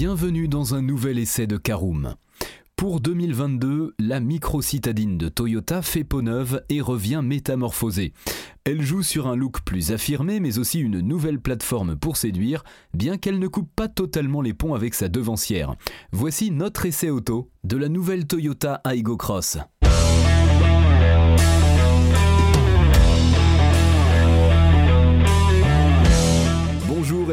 Bienvenue dans un nouvel essai de Caroom. Pour 2022, la micro-citadine de Toyota fait peau neuve et revient métamorphosée. Elle joue sur un look plus affirmé mais aussi une nouvelle plateforme pour séduire, bien qu'elle ne coupe pas totalement les ponts avec sa devancière. Voici notre essai auto de la nouvelle Toyota Aygo Cross.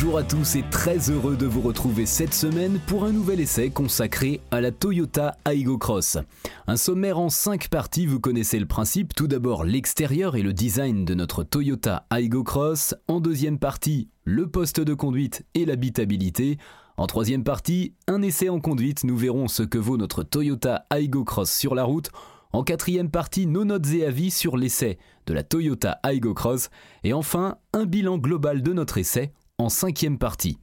Bonjour à tous et très heureux de vous retrouver cette semaine pour un nouvel essai consacré à la Toyota Aygo Cross. Un sommaire en 5 parties, vous connaissez le principe. Tout d'abord l'extérieur et le design de notre Toyota Aygo Cross. En deuxième partie, le poste de conduite et l'habitabilité. En troisième partie, un essai en conduite, nous verrons ce que vaut notre Toyota Aygo Cross sur la route. En quatrième partie, nos notes et avis sur l'essai de la Toyota Aygo Cross. Et enfin, un bilan global de notre essai en cinquième partie.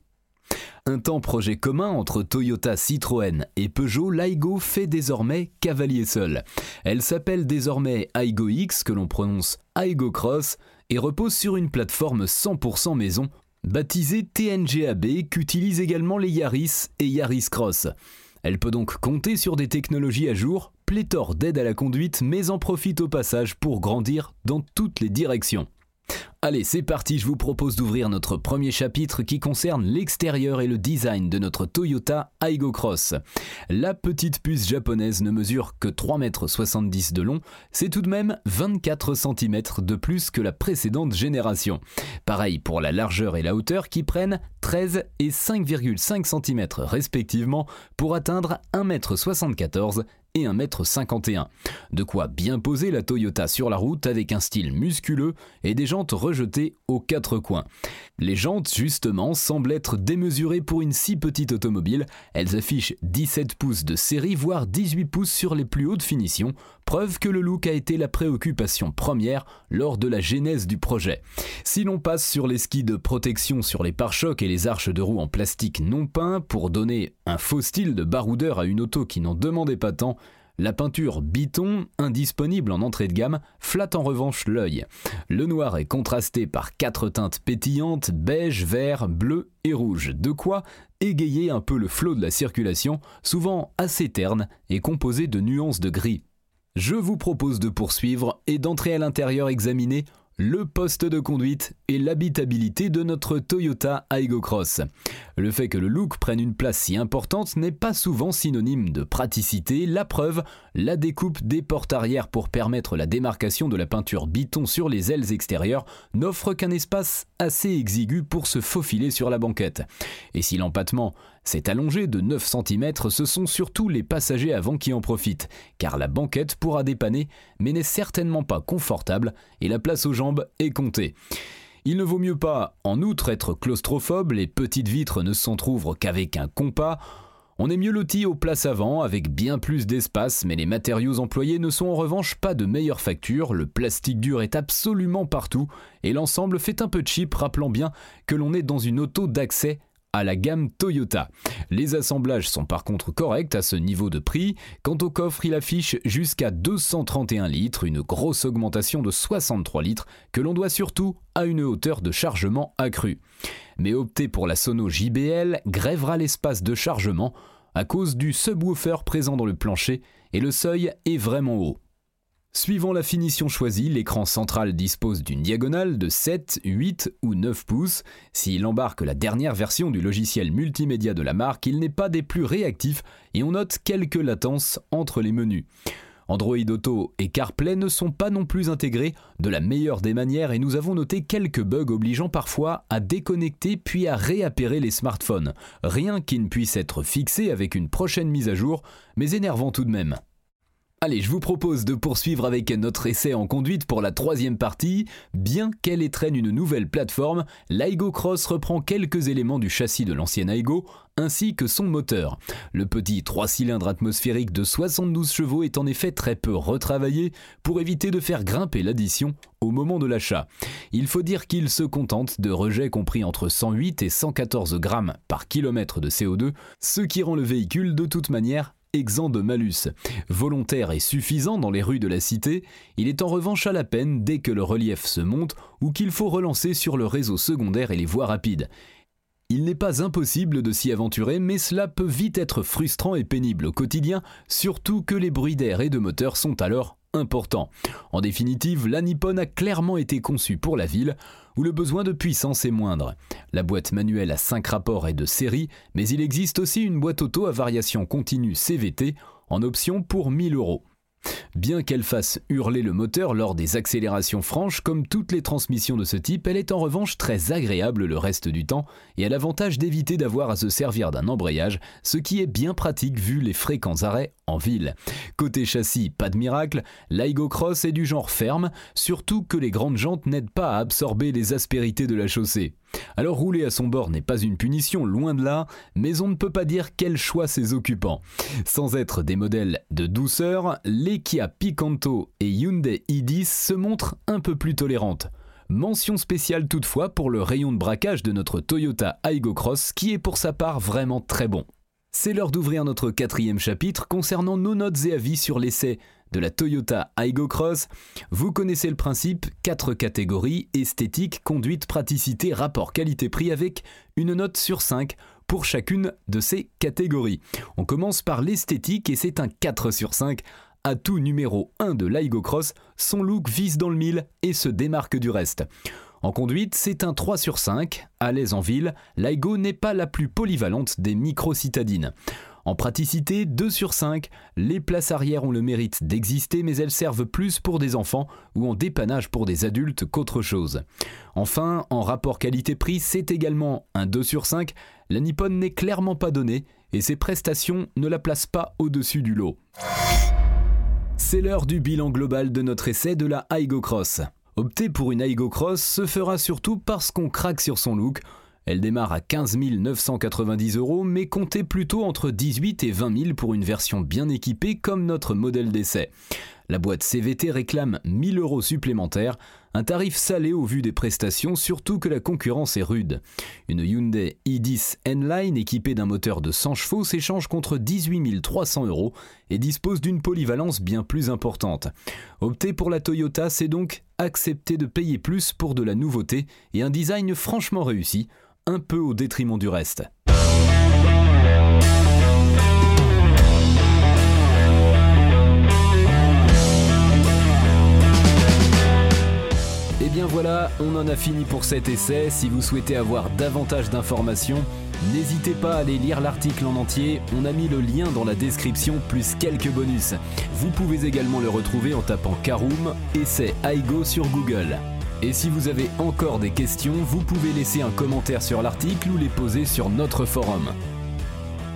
Un temps projet commun entre Toyota, Citroën et Peugeot, l'Aigo fait désormais cavalier seul. Elle s'appelle désormais Aigo X, que l'on prononce Aigo Cross, et repose sur une plateforme 100% maison, baptisée TNGAB, qu'utilisent également les Yaris et Yaris Cross. Elle peut donc compter sur des technologies à jour, pléthore d'aide à la conduite, mais en profite au passage pour grandir dans toutes les directions. Allez, c'est parti, je vous propose d'ouvrir notre premier chapitre qui concerne l'extérieur et le design de notre Toyota Aygo Cross. La petite puce japonaise ne mesure que 3,70 m de long, c'est tout de même 24 cm de plus que la précédente génération. Pareil pour la largeur et la hauteur qui prennent 13 et 5,5 cm respectivement pour atteindre 1,74 m et 1m51. De quoi bien poser la Toyota sur la route avec un style musculeux et des jantes rejetées aux quatre coins. Les jantes, justement, semblent être démesurées pour une si petite automobile. Elles affichent 17 pouces de série, voire 18 pouces sur les plus hautes finitions, preuve que le look a été la préoccupation première lors de la genèse du projet. Si l'on passe sur les skis de protection sur les pare-chocs et les arches de roue en plastique non peint pour donner un faux style de baroudeur à une auto qui n'en demandait pas tant, la peinture biton, indisponible en entrée de gamme, flatte en revanche l'œil. Le noir est contrasté par quatre teintes pétillantes, beige, vert, bleu et rouge, de quoi égayer un peu le flot de la circulation, souvent assez terne et composé de nuances de gris. Je vous propose de poursuivre et d'entrer à l'intérieur examiner le poste de conduite et l'habitabilité de notre Toyota Aygo Cross. Le fait que le look prenne une place si importante n'est pas souvent synonyme de praticité, la preuve, la découpe des portes arrière pour permettre la démarcation de la peinture biton sur les ailes extérieures n'offre qu'un espace assez exigu pour se faufiler sur la banquette. Et si l'empattement s'est allongé de 9 cm, ce sont surtout les passagers avant qui en profitent, car la banquette pourra dépanner, mais n'est certainement pas confortable et la place aux jambes est comptée. Il ne vaut mieux pas, en outre, être claustrophobe, les petites vitres ne s'entr'ouvrent qu'avec un compas, on est mieux loti aux places avant, avec bien plus d'espace, mais les matériaux employés ne sont en revanche pas de meilleure facture, le plastique dur est absolument partout, et l'ensemble fait un peu cheap, rappelant bien que l'on est dans une auto d'accès à la gamme Toyota. Les assemblages sont par contre corrects à ce niveau de prix. Quant au coffre, il affiche jusqu'à 231 litres, une grosse augmentation de 63 litres que l'on doit surtout à une hauteur de chargement accrue. Mais opter pour la Sono JBL grèvera l'espace de chargement à cause du subwoofer présent dans le plancher et le seuil est vraiment haut. Suivant la finition choisie, l'écran central dispose d'une diagonale de 7, 8 ou 9 pouces. S'il embarque la dernière version du logiciel multimédia de la marque, il n'est pas des plus réactifs et on note quelques latences entre les menus. Android Auto et CarPlay ne sont pas non plus intégrés de la meilleure des manières et nous avons noté quelques bugs obligeant parfois à déconnecter puis à réappairer les smartphones. Rien qui ne puisse être fixé avec une prochaine mise à jour, mais énervant tout de même. Allez, je vous propose de poursuivre avec notre essai en conduite pour la troisième partie. Bien qu'elle étraîne une nouvelle plateforme, l'Aigo Cross reprend quelques éléments du châssis de l'ancienne Aigo, ainsi que son moteur. Le petit 3 cylindres atmosphérique de 72 chevaux est en effet très peu retravaillé pour éviter de faire grimper l'addition au moment de l'achat. Il faut dire qu'il se contente de rejets compris entre 108 et 114 grammes par kilomètre de CO2, ce qui rend le véhicule de toute manière exempt de malus. Volontaire et suffisant dans les rues de la cité, il est en revanche à la peine dès que le relief se monte ou qu'il faut relancer sur le réseau secondaire et les voies rapides. Il n'est pas impossible de s'y aventurer, mais cela peut vite être frustrant et pénible au quotidien, surtout que les bruits d'air et de moteur sont alors importants. En définitive, la Nippon a clairement été conçue pour la ville, où le besoin de puissance est moindre. La boîte manuelle à 5 rapports est de série, mais il existe aussi une boîte auto à variation continue CVT en option pour 1000 euros. Bien qu'elle fasse hurler le moteur lors des accélérations franches, comme toutes les transmissions de ce type, elle est en revanche très agréable le reste du temps et a l'avantage d'éviter d'avoir à se servir d'un embrayage, ce qui est bien pratique vu les fréquents arrêts en ville. Côté châssis, pas de miracle, l'Aigo Cross est du genre ferme, surtout que les grandes jantes n'aident pas à absorber les aspérités de la chaussée. Alors rouler à son bord n'est pas une punition, loin de là, mais on ne peut pas dire quel choix ses occupants. Sans être des modèles de douceur, les Kia Picanto et Hyundai i10 se montrent un peu plus tolérantes. Mention spéciale toutefois pour le rayon de braquage de notre Toyota Aygo Cross qui est pour sa part vraiment très bon. C'est l'heure d'ouvrir notre quatrième chapitre concernant nos notes et avis sur l'essai de la Toyota Aygo Cross. Vous connaissez le principe, quatre catégories, esthétique, conduite, praticité, rapport qualité-prix avec une note sur 5 pour chacune de ces catégories. On commence par l'esthétique et c'est un 4 sur 5. Atout numéro 1 de l'Aigo Cross, son look vise dans le mille et se démarque du reste. En conduite, c'est un 3 sur 5. À l'aise en ville, l'Aigo n'est pas la plus polyvalente des micro-citadines. En praticité, 2 sur 5, les places arrière ont le mérite d'exister mais elles servent plus pour des enfants ou en dépannage pour des adultes qu'autre chose. Enfin, en rapport qualité-prix, c'est également un 2 sur 5, la Nippon n'est clairement pas donnée et ses prestations ne la placent pas au-dessus du lot. C'est l'heure du bilan global de notre essai de la Aigo Cross. Opter pour une Aigo Cross se fera surtout parce qu'on craque sur son look. Elle démarre à 15 990 euros, mais comptez plutôt entre 18 et 20 000 pour une version bien équipée comme notre modèle d'essai. La boîte CVT réclame 1000 euros supplémentaires, un tarif salé au vu des prestations, surtout que la concurrence est rude. Une Hyundai i10 N-Line équipée d'un moteur de 100 chevaux s'échange contre 18 300 euros et dispose d'une polyvalence bien plus importante. Opter pour la Toyota, c'est donc accepter de payer plus pour de la nouveauté et un design franchement réussi, un peu au détriment du reste. Et eh bien voilà, on en a fini pour cet essai. Si vous souhaitez avoir davantage d'informations, n'hésitez pas à aller lire l'article en entier. On a mis le lien dans la description plus quelques bonus. Vous pouvez également le retrouver en tapant Karoom Essai Aigo sur Google. Et si vous avez encore des questions, vous pouvez laisser un commentaire sur l'article ou les poser sur notre forum.